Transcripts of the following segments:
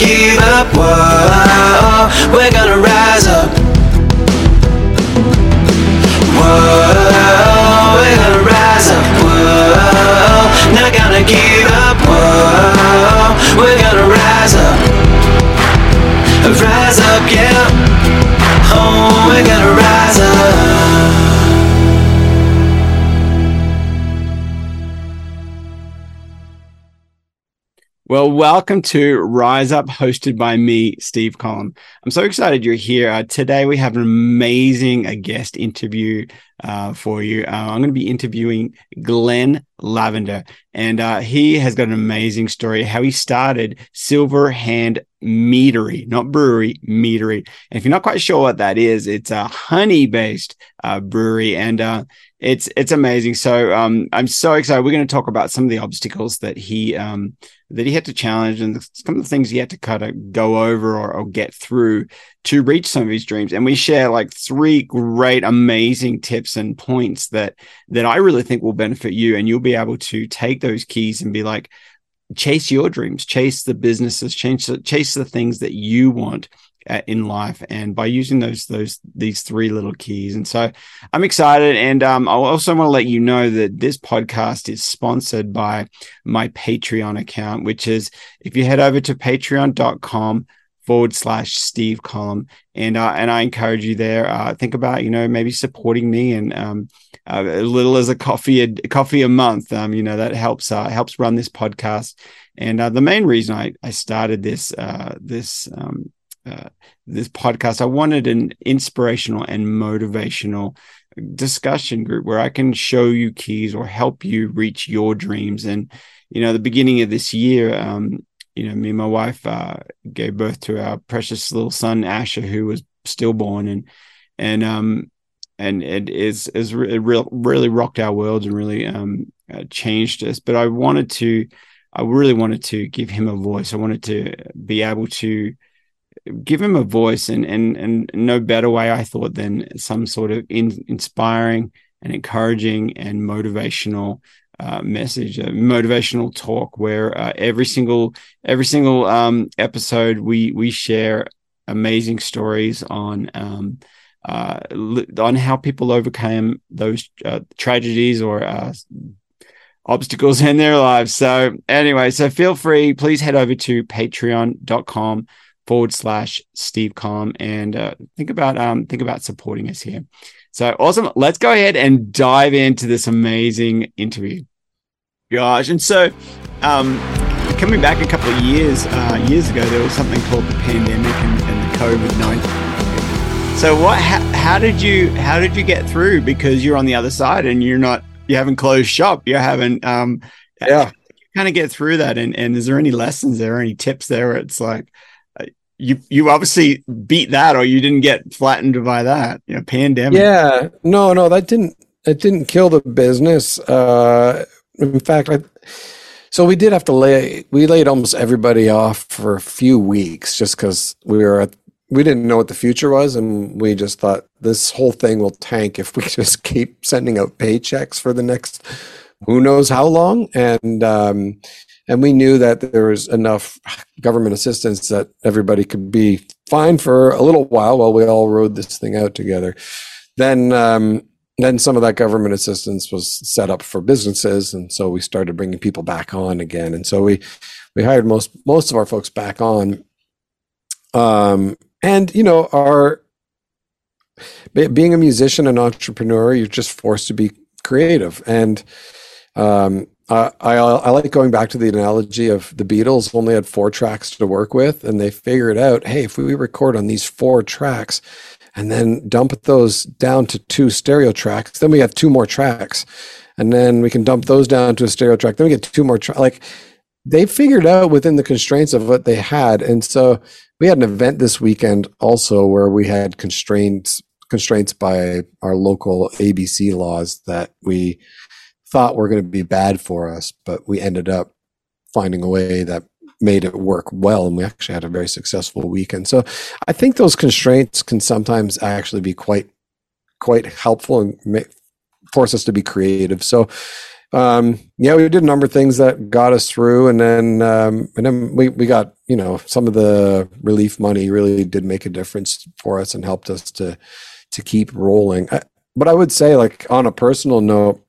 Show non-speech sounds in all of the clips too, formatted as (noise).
give up. Whoa, we're gonna Well, welcome to Rise Up, hosted by me, Steve Collum. I'm so excited you're here. Uh, today, we have an amazing uh, guest interview uh, for you. Uh, I'm going to be interviewing Glenn Lavender, and uh, he has got an amazing story how he started Silver Hand Meadery, not brewery, meadery. And if you're not quite sure what that is, it's a honey based uh, brewery. And it's it's amazing. So um, I'm so excited. We're going to talk about some of the obstacles that he um, that he had to challenge and some of the things he had to kind of go over or, or, get through to reach some of his dreams. And we share like three great, amazing tips and points that that I really think will benefit you, and you'll be able to take those keys and be like, chase your dreams, chase the businesses, chase chase the things that you want in life. And by using those those these three little keys. And so i'm excited. And um, i also want to let you know that this podcast is sponsored by my patreon account which is if you head over to patreon.com forward slash steve collum and uh, and i encourage you there uh, think about you know maybe supporting me and um, uh, a little as a coffee a coffee a month um, you know that helps uh, helps run this podcast and uh, the main reason I, I started this uh, this um, uh, this podcast, I wanted an inspirational and motivational discussion group where I can show you keys or help you reach your dreams. And you know, the beginning of this year, um, you know, me and my wife uh, gave birth to our precious little son Asher, who was stillborn, and and um and it is is real, really rocked our worlds and really um uh, changed us. But I wanted to, I really wanted to give him a voice. I wanted to be able to give him a voice and and and no better way I thought than some sort of in, inspiring and encouraging and motivational uh, message, a motivational talk where uh, every single every single um, episode we we share amazing stories on um, uh, on how people overcame those uh, tragedies or uh, obstacles in their lives. So anyway, so feel free, please head over to patreon.com forward slash Steve Collum and uh, think about um, think about supporting us here. So awesome. Let's go ahead and dive into this amazing interview. Gosh, and so um, coming back a couple of years uh, years ago, there was something called the pandemic and, and the COVID nineteen. So what? How, how did you how did you get through? Because you're on the other side and you're not you haven't closed shop. You haven't um, yeah. Kind of get through that, and and is there any lessons there, any tips there? it's like, you you obviously beat that or you didn't get flattened by that you know pandemic yeah no no that didn't it didn't kill the business uh in fact I, so we did have to lay we laid almost everybody off for a few weeks just because we were at, we didn't know what the future was and we just thought this whole thing will tank if we (laughs) just keep sending out paychecks for the next who knows how long and um and we knew that there was enough government assistance that everybody could be fine for a little while while we all rode this thing out together. Then, um, then some of that government assistance was set up for businesses, and so we started bringing people back on again. And so we we hired most most of our folks back on. Um, and you know, our being a musician and entrepreneur, you're just forced to be creative and um, uh, I, I like going back to the analogy of the Beatles only had four tracks to work with, and they figured out, hey, if we record on these four tracks and then dump those down to two stereo tracks, then we have two more tracks, and then we can dump those down to a stereo track, then we get two more tracks. Like they figured out within the constraints of what they had, and so we had an event this weekend also where we had constraints constraints by our local ABC laws that we thought were going to be bad for us, but we ended up finding a way that made it work well and we actually had a very successful weekend so i think those constraints can sometimes actually be quite quite helpful and force us to be creative so um, yeah we did a number of things that got us through and then um, and then we, we got you know, some of the relief money really did make a difference for us and helped us to to keep rolling. I, but I would say, like on a personal note,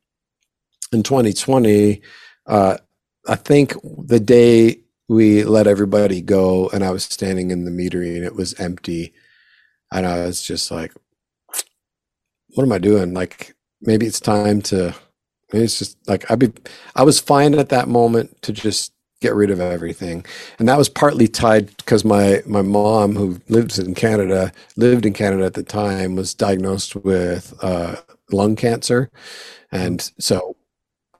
in 2020, uh, I think the day we let everybody go and I was standing in the meadery and it was empty, and I was just like, "What am I doing? Like, maybe it's time to." It's just like I'd be. I was fine at that moment to just get rid of everything and that was partly tied because my my mom who lives in canada lived in canada at the time was diagnosed with uh, lung cancer and so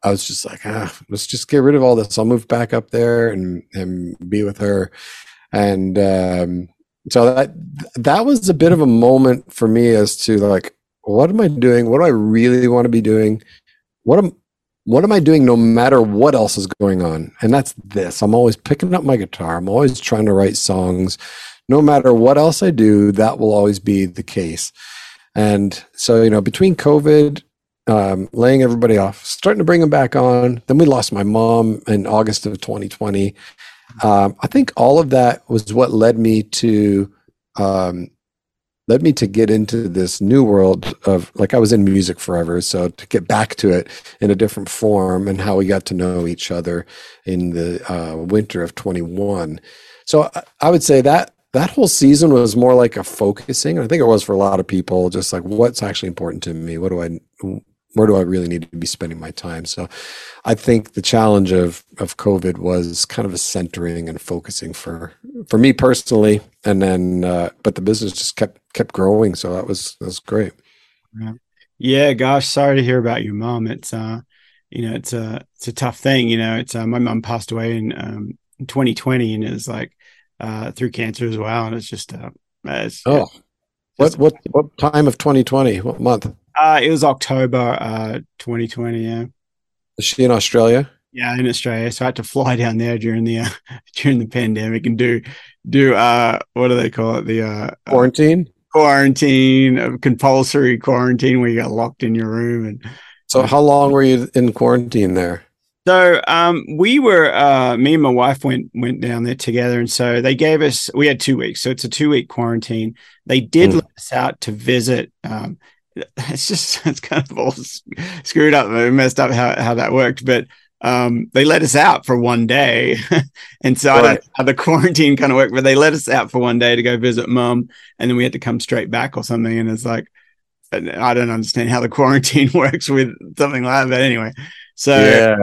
i was just like ah let's just get rid of all this i'll move back up there and and be with her and um, so that that was a bit of a moment for me as to like what am i doing what do i really want to be doing what am what am I doing no matter what else is going on? And that's this. I'm always picking up my guitar. I'm always trying to write songs. No matter what else I do, that will always be the case. And so, you know, between COVID, um, laying everybody off, starting to bring them back on, then we lost my mom in August of 2020. Um, I think all of that was what led me to um, led me to get into this new world of like I was in music forever. So to get back to it in a different form and how we got to know each other in the uh, winter of 21. So I, I would say that that whole season was more like a focusing. I think it was for a lot of people, just like what's actually important to me. What do I, where do I really need to be spending my time? So I think the challenge of of COVID was kind of a centering and focusing for for me personally, and then uh, but the business just kept kept growing, so that was that was great. Yeah. yeah, gosh, sorry to hear about your mom. It's uh, you know, it's a it's a tough thing. You know, it's uh, my mom passed away in um 2020, and it was like uh through cancer as well, and it's just uh, it's, oh. What what what time of 2020? What month? Uh, it was October uh 2020. Yeah. Is she in Australia? Yeah, in Australia. So I had to fly (laughs) down there during the uh, (laughs) during the pandemic and do do uh what do they call it? The uh, uh quarantine. Uh, quarantine, compulsory quarantine, where you got locked in your room. And so, how long were you in quarantine there? So um, we were uh, me and my wife went went down there together, and so they gave us we had two weeks, so it's a two week quarantine. They did mm. let us out to visit um, (laughs) it's just it's kind of all screwed up, messed up how how that worked. But um, they let us out for one day, (laughs) and so right. I don't know how the (laughs) quarantine kind of worked, but they let us out for one day to go visit mum, and then we had to come straight back or something. And it's like I don't understand how the quarantine works with something like that. Anyway, so yeah.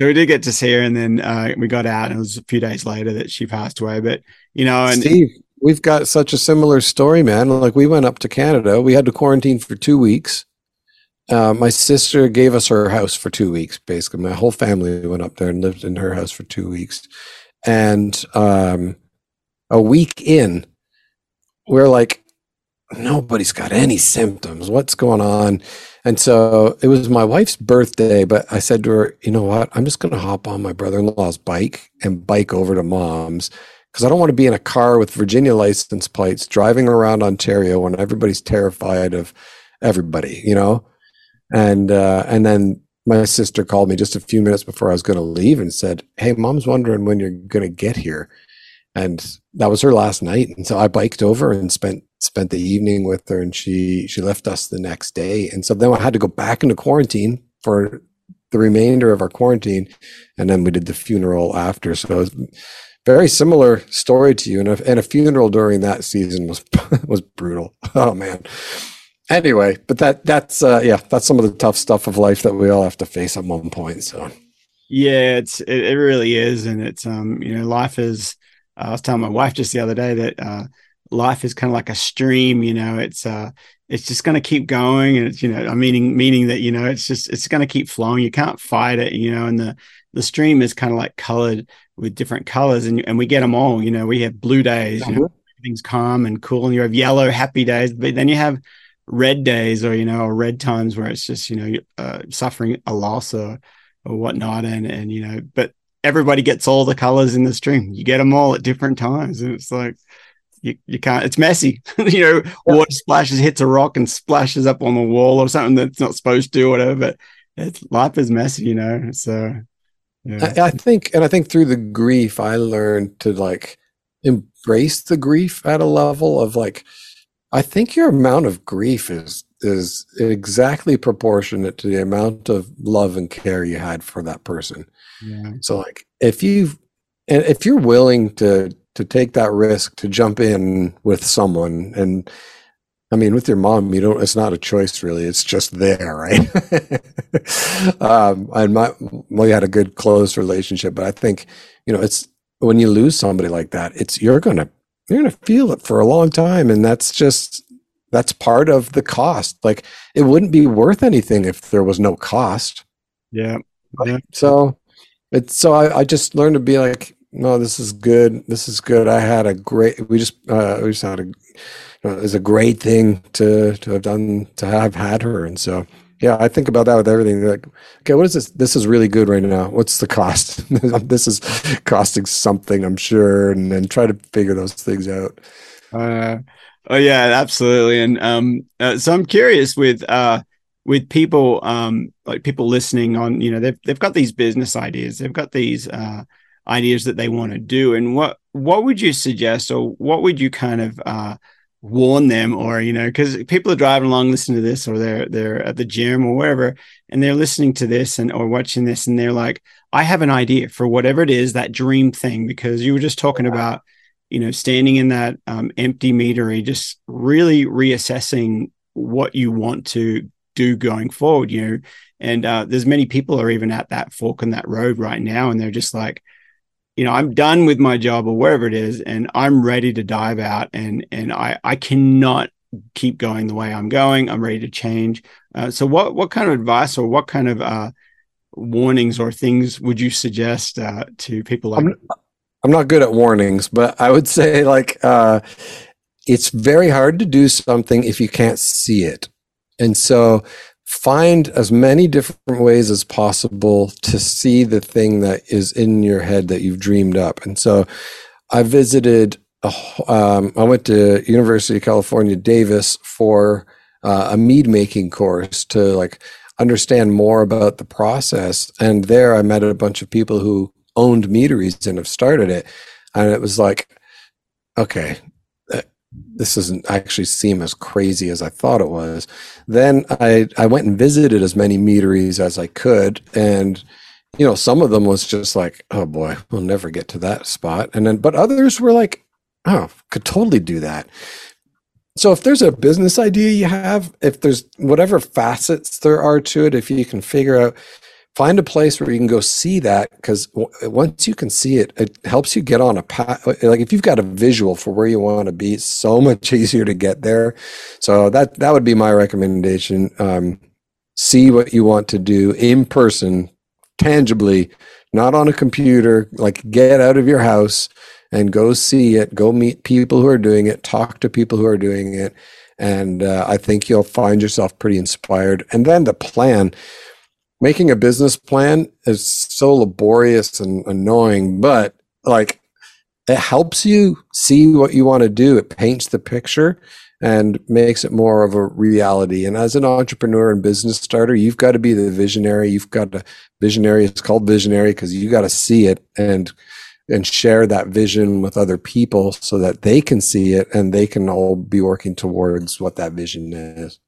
So we did get to see her, and then uh, we got out, and it was a few days later that she passed away. But you know, and Steve, we've got such a similar story, man. Like we went up to Canada, we had to quarantine for two weeks. Uh, my sister gave us her house for two weeks. Basically, my whole family went up there and lived in her house for two weeks. And um, a week in, we're like, nobody's got any symptoms. What's going on? And so it was my wife's birthday, but I said to her, you know what? I'm just going to hop on my brother in law's bike and bike over to mom's because I don't want to be in a car with Virginia license plates driving around Ontario when everybody's terrified of everybody, you know. And uh, and then my sister called me just a few minutes before I was going to leave and said, "Hey, mom's wondering when you're going to get here." And that was her last night, and so I biked over and spent spent the evening with her, and she she left us the next day, and so then I had to go back into quarantine for the remainder of our quarantine, and then we did the funeral after. So very similar story to you, and a, and a funeral during that season was (laughs) was brutal. Oh man. Anyway, but that that's uh, yeah, that's some of the tough stuff of life that we all have to face at one point. So yeah, it's it, it really is, and it's um you know life is. Uh, I was telling my wife just the other day that uh, life is kind of like a stream. You know, it's uh it's just going to keep going, and it's you know, I meaning meaning that you know it's just it's going to keep flowing. You can't fight it. You know, and the the stream is kind of like colored with different colors and, and we get them all you know we have blue days you know mm-hmm. everything's calm and cool and you have yellow happy days but then you have red days or you know or red times where it's just you know uh, suffering a loss or or whatnot and and you know but everybody gets all the colors in the stream. You get them all at different times and it's like you, you can't it's messy. (laughs) You know water splashes hits a rock and splashes up on the wall or something that's not supposed to or whatever but it's life is messy you know so yeah. I, I, think, and I think through the grief, I learned to like embrace the grief at a level of like, I think your amount of grief is is exactly proportionate to the amount of love and care you had for that person. Yeah. So like if you and if you're willing to to take that risk to jump in with someone and I mean with your mom you don't it's not a choice really. It's just there right? (laughs) Um and my we had a good close relationship but I think you know it's when you lose somebody like that it's you're going to you're going to feel it for a long time. And that's just that's part of the cost. Like it wouldn't be worth anything if there was no cost. Yeah. Yeah. so it's so I, I just learned to be like no this is good. This is good. I had a great we just uh we just had a you know, it was a great thing to to have done to have had her. And so yeah i think about that with everything. Like okay what is this? This is really good right now. What's the cost? (laughs) This is costing something i'm sure. And then try to figure those things out. Uh, oh yeah, absolutely. And um, uh, so I'm curious with uh, with people um, like people listening on, you know, they've they've got these business ideas, they've got these uh, ideas that they want to do, and what what would you suggest, or what would you kind of uh, warn them, or you know, because people are driving along listening to this, or they're they're at the gym or wherever, and they're listening to this and or watching this, and they're like, I have an idea for whatever it is, that dream thing, because you were just talking about you know, standing in that um, empty meadery, just really reassessing what you want to do going forward, you know. And uh, there's many people are even at that fork in that road right now, and they're just like, you know, I'm done with my job or wherever it is, and I'm ready to dive out, and and I I cannot keep going the way I'm going. I'm ready to change. Uh, so, what what kind of advice or what kind of uh, warnings or things would you suggest uh, to people like? I'm, I'm not good at warnings, but I would (laughs) say like uh, it's very hard to do something if you can't see it. And so find as many different ways as possible to see the thing that is in your head that you've dreamed up. And so I visited, a, um, I went to University of California, Davis for uh, a mead making course to like understand more about the process. And there I met a bunch of people who owned meaderies and have started it. And it was like, okay, this doesn't actually seem as crazy as I thought it was. Then I, I went and visited as many meaderies as I could. And, you know, some of them was just like, oh boy, we'll never get to that spot. And then, but others were like, oh, could totally do that. So if there's a business idea you have, if there's whatever facets there are to it, if you can figure out find a place where you can go see that because w- once you can see it it helps you get on a path like if you've got a visual for where you want to be it's so much (laughs) easier to get there. So that that would be my recommendation. Um, see what you want to do in person tangibly not on a computer like get out of your house and go see it. Go meet people who are doing it. Talk to people who are doing it. And uh, i think you'll find yourself pretty inspired. And then the plan making a business plan is so laborious and annoying, but like it helps you see what you want to do. It paints the picture and makes it more of a reality. And as an entrepreneur and business starter, you've got to be the visionary. You've got to visionary. It's called visionary because you got to see it and and share that vision with other people so that they can see it and they can all be working towards what that vision is.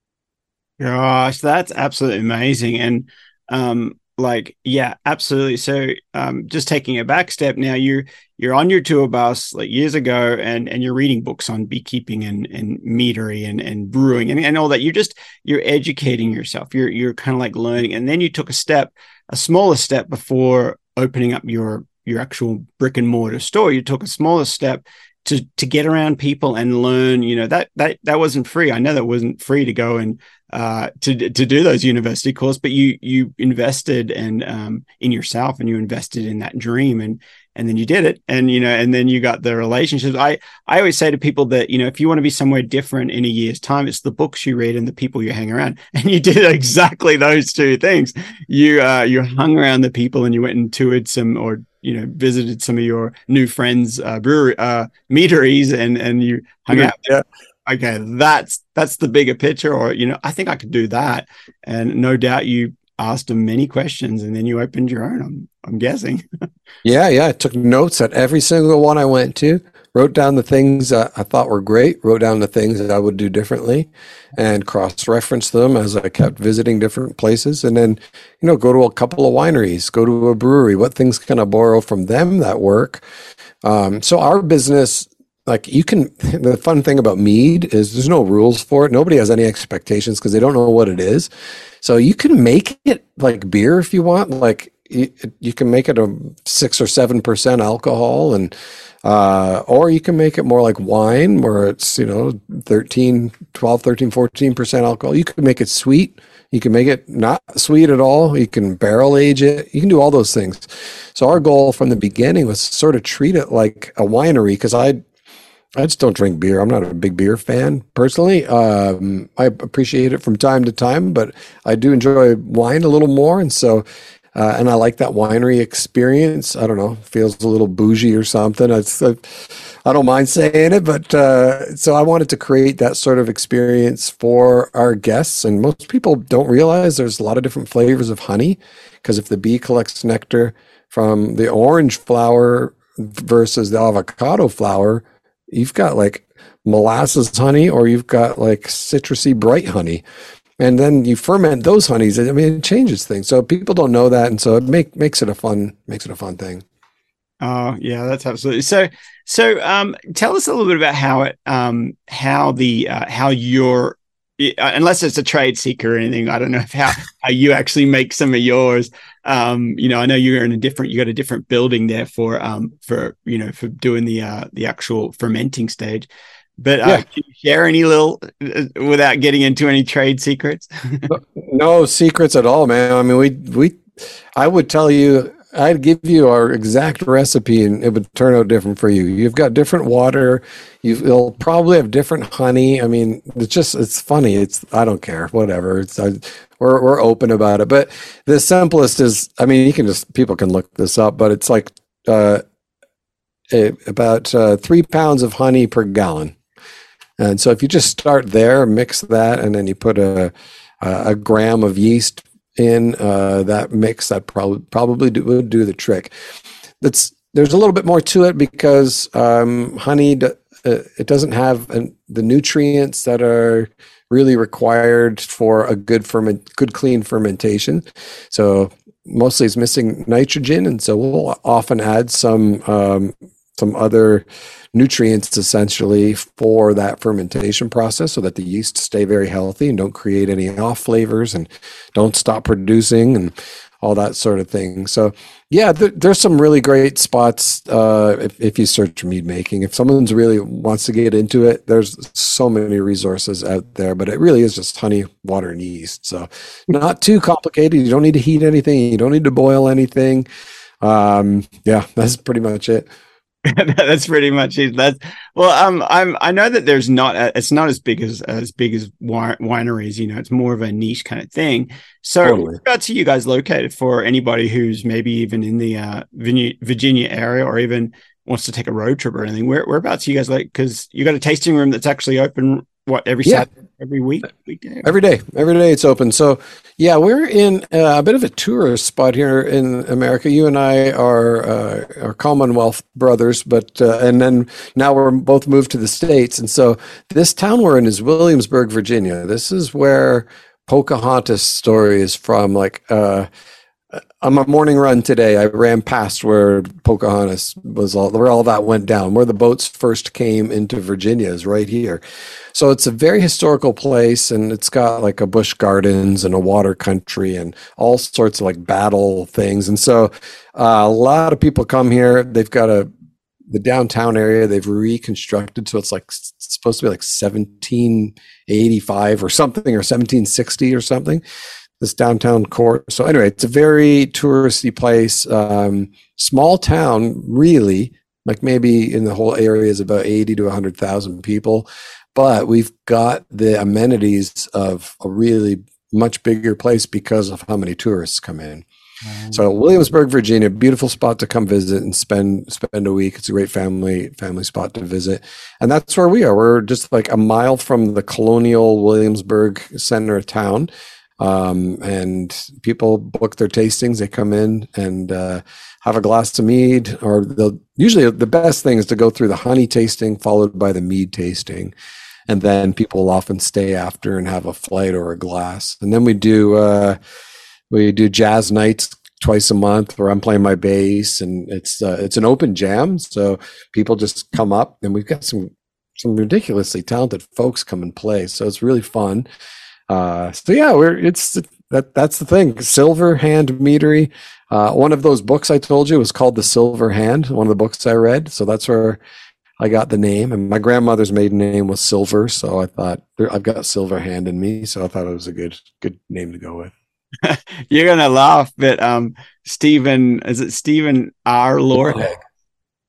Gosh, that's absolutely amazing. And um like yeah absolutely. So um just taking a back step now you're you're on your tour bus like years ago and and you're reading books on beekeeping and and meadery and and brewing and, and all that. You're just you're educating yourself. You're you're kind of like learning. And then you took a step a smaller step before opening up your your actual brick and mortar store. You took a smaller step to to get around people and learn you know that that that wasn't free i know that wasn't free to go and uh, to to do those university courses, but you you invested and um, in yourself and you invested in that dream and and then you did it and you know and then you got the relationships. I I always say to people that you know if you want to be somewhere different in a year's time, it's the books you read and the people you hang around. (laughs) And you did exactly those two things. You uh, you hung around the people and you went and toured some or you know visited some of your new friends uh, brewery uh, meaderies and and you hung Yeah. out Yeah. okay that's that's the bigger picture or you know i think i could do that and no doubt you asked them many questions and then you opened your own i'm i'm guessing (laughs) Yeah, yeah. I took notes at every single one I went to. Wrote down the things that I thought were great, wrote down the things that I would do differently, and cross referenced them as I kept visiting different places. And then, you know, go to a couple of wineries, go to a brewery. What things can I borrow from them that work? Um, so our business like you can (laughs) the fun thing about mead is there's no rules for it nobody has any expectations because they don't know what it is so you can make it like beer if you want like you, can make it a six or seven percent alcohol and uh, or you can make it more like wine where it's you know 13 12 13 14 percent alcohol you can make it sweet you can make it not sweet at all you can barrel age it you can do all those things so our goal from the beginning was sort of treat it like a winery because i I just don't drink beer. I'm not a big beer fan personally. Um, I appreciate it from time to time, but I do enjoy wine a little more. And so, uh, and I like that winery experience. I don't know, feels a little bougie or something. It's, uh, I don't mind saying it, but uh, so I wanted to create that sort of experience for our guests. And most people don't realize there's a lot of different flavors of honey because if the bee collects nectar from the orange flower versus the avocado flower, you've got like molasses honey or you've got like citrusy bright honey and then you ferment those honeys. I mean it changes things. So people don't know that. And so it make, makes it a fun makes it a fun thing. Oh yeah that's absolutely. So so um tell us a little bit about how it um how the uh, how your uh, unless it's a trade secret or anything i don't know (laughs) how, how you actually make some of yours. Um you know i know you're in a different you got a different building there for um for you know for doing the uh the actual fermenting stage but uh, yeah. can you share any little uh, without getting into any trade secrets (laughs) no secrets at all man i mean we we i would tell you I'd give you our exact recipe and it would turn out different for you. You've got different water. You'll probably have different honey. I mean, it's just, it's funny. It's, I don't care, whatever. It's, I, we're, we're open about it. But the simplest is, I mean, you can just, people can look this up, but it's like, uh, a, about uh, three pounds of honey per gallon. And so if you just start there, mix that, and then you put a, a gram of yeast in uh, that mix, that probably probably do, would do the trick. That's there's a little bit more to it because um, honey uh, it doesn't have an, the nutrients that are really required for a good ferment, good clean fermentation. So mostly it's missing nitrogen, and so we'll often add some um, some other nutrients essentially for that fermentation process so that the yeast stay very healthy and don't create any off flavors and don't stop producing and all that sort of thing. So, yeah, th- there's some really great spots uh, if, if you search mead making. If someone's really wants to get into it, there's so many resources out there. But it really is just honey, water, and yeast. So, not too complicated. You don't need to heat anything. You don't need to boil anything. Um, yeah, (laughs) that's pretty much it. (laughs) that's pretty much it. That's well, um, I'm I know that there's not a, it's not as big as as big as wineries. You know, it's more of a niche kind of thing. So, totally. whereabouts are you guys located for anybody who's maybe even in the uh, Virginia area or even wants to take a road trip or anything? Where whereabouts are you guys like? Because you got a tasting room that's actually open what every yeah. Saturday, every week, weekday? Every day, every day it's open. So yeah, we're in uh, a bit of a tourist spot here in America. You and I are uh, are Commonwealth brothers, but uh, and then now we're both moved to the states, and so this town we're in is Williamsburg, Virginia. This is where Pocahontas story is from. Like uh, on my morning run today, I ran past where Pocahontas was all where all that went down, where the boats first came into Virginia is right here. So it's a very historical place, and it's got like a Busch Gardens and a water country and all sorts of like battle things. And so uh, a lot of people come here. They've got a the downtown area they've reconstructed, so it's like it's supposed to be like 1785 or something or 1760 or something this downtown court. So anyway, it's a very touristy place. Um, small town, really. Like maybe in the whole area is about eighty to hundred thousand people, but we've got the amenities of a really much bigger place because of how many tourists come in. So Williamsburg, Virginia, beautiful spot to come visit and spend spend a week. It's a great family family spot to visit, and that's where we are. We're just like a mile from the colonial Williamsburg center of town, Um, and people book their tastings. They come in and uh, have a glass of mead, or they'll usually the best thing is to go through the honey tasting followed by the mead tasting, and then people will often stay after and have a flight or a glass. And then we do uh, we do jazz nights twice a month where I'm playing my bass, and it's uh, it's an open jam, so people just come up, and we've got some some ridiculously talented folks come and play, so it's really fun. Uh, so yeah, we're it's that that's the thing. Silver Hand Meadery. Uh, one of those books I told you was called The Silver Hand. One of the books I read, so that's where I got the name. And my grandmother's maiden name was Silver, so I thought I've got Silver Hand in me, so I thought it was a good good name to go with. (laughs) You're gonna laugh, but um, Stephen is it Stephen R. Lawhead?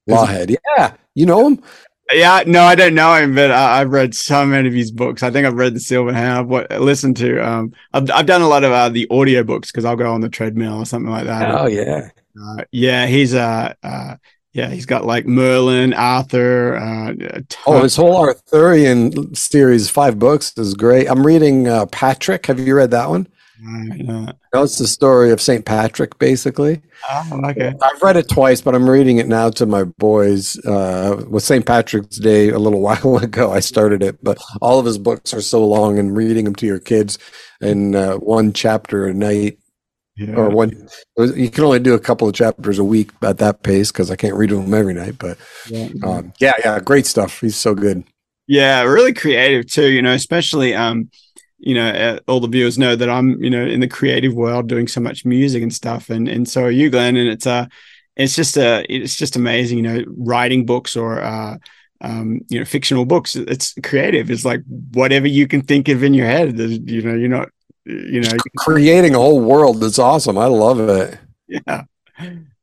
Lawhead, yeah, you know him. Yeah, no, I don't know him, but I, have read so many of his books. I think I've read The Silver Hand. I've what, listened to. Um, I've I've done a lot of uh, the audio books because I'll go on the treadmill or something like that. Oh yeah, uh, yeah. He's uh, uh, yeah, he's got like Merlin, Arthur. Uh, oh, his whole Arthurian series, five books, is great. I'm reading uh, Patrick. Have you read that one? No, it's the story of St. Patrick, basically. Oh, okay. I've read it twice, but I'm reading it now to my boys. Uh, with St. Patrick's Day a little (laughs) while ago, I started it, but all of his books are so long, and reading them to your kids in uh, one chapter a night yeah. or one you can only do a couple of chapters a week at that pace because i can't read them every night but yeah. Um, yeah yeah great stuff he's so good yeah really creative too you know especially um you know, uh, all the viewers know that I'm, you know, in the creative world doing so much music and stuff, and and so are you, Glenn. And it's uh, it's just uh, it's just amazing, you know, writing books or uh, um, you know, fictional books. It's creative. It's like whatever you can think of in your head. You know, you're not, you know, creating a whole world. That's awesome. I love it. Yeah,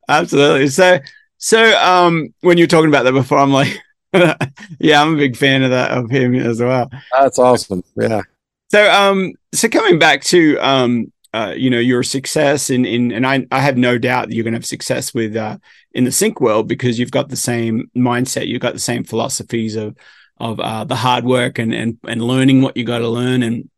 absolutely. So, so um, when you're talking about that before, I'm like. (laughs) yeah, I'm a big fan of that of him as well. That's awesome. Yeah. So, um, so coming back to, um, uh, you know, your success in, in, and I, I have no doubt that you're going to have success with, uh, in the sync world because you've got the same mindset, you've got the same philosophies of, of, uh, the hard work and, and, and learning what you got to learn and,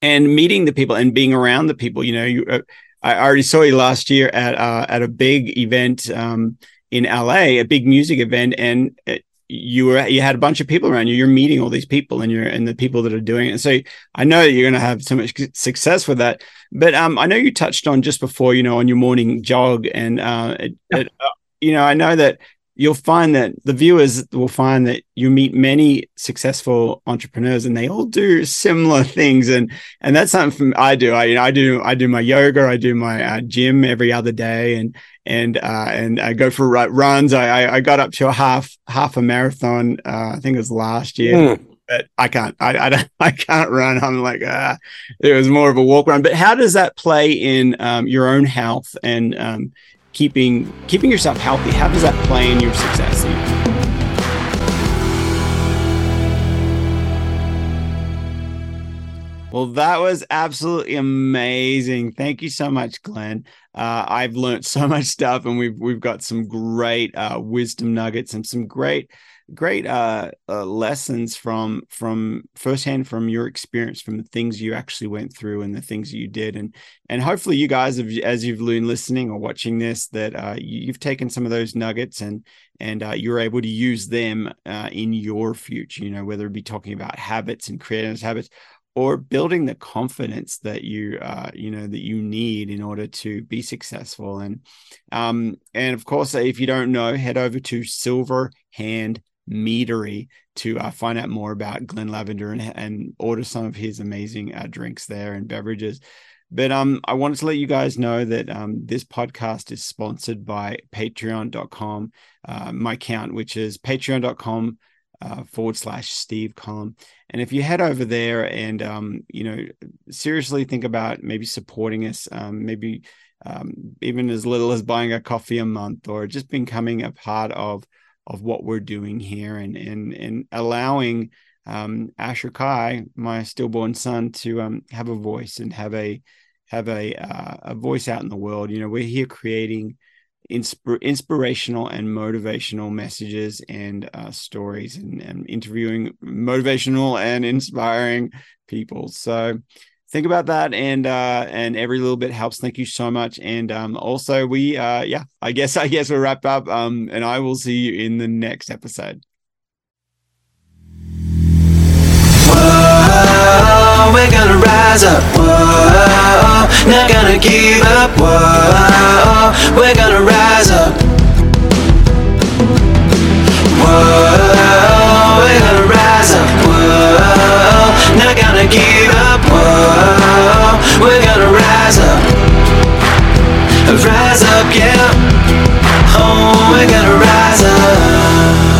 and meeting the people and being around the people, you know, you, uh, I already saw you last year at, uh, at a big event, um, in LA, a big music event, and it, you were you had a bunch of people around you. You're meeting all these people and you're and the people that are doing it. So i know you're going to have so much success with that. But um i know you touched on just before you know on your morning jog and uh, it, it, uh you know i know that you'll find that the viewers will find that you meet many successful entrepreneurs and they all do similar (laughs) things and and that's something i do i you know i do i do my yoga i do my uh, gym every other day and and uh, and I go for runs. I I got up to a half half a marathon. Uh, I think it was last year. Mm. But I can't. I, I don't. (laughs) I can't run. I'm like, ah, it was more of a walk run. But how does that play in um, your own health and um, keeping keeping yourself healthy? How does that play in your success? Well, that was absolutely amazing. Thank you so much, Glenn. Uh, I've learned so much stuff, and we've we've got some great uh, wisdom nuggets and some great great uh, uh, lessons from from firsthand from your experience, from the things you actually went through and the things you did, and and hopefully you guys, have, as you've learned listening or watching this, that uh, you've taken some of those nuggets and and uh, you're able to use them uh, in your future. You know, whether it be talking about habits and creating those habits, or building the confidence that you uh, you know that you need in order to be successful and um and of course if you don't know head over to silver hand meadery to uh, find out more about glenn lavender and, and order some of his amazing uh, drinks there and beverages but um, I wanted to let you guys know that um, this podcast is sponsored by patreon.com, uh, my account, which is patreon.com uh, forward slash Steve Collum. And if you head over there and, um, you know, seriously think about maybe supporting us, um, maybe um, even as little as buying a coffee a month or just becoming a part of of what we're doing here and and and allowing um, Asher Kai, my stillborn son, to um, have a voice and have a have a uh, a voice out in the world. You know, we're here creating insp- inspirational and motivational messages and uh, stories and, and, interviewing motivational and inspiring people. So think about that and uh and every little bit helps thank you so much and um also we uh yeah i guess (laughs) i guess we'll wrap up um and i will see you in the next episode Whoa, we're gonna rise up. Whoa, not gonna give up. Whoa, we're gonna rise up. Whoa, we're gonna rise up. Whoa, not gonna give up, whoa. We're gonna rise up. Rise up, yeah. Oh, we're gonna rise up.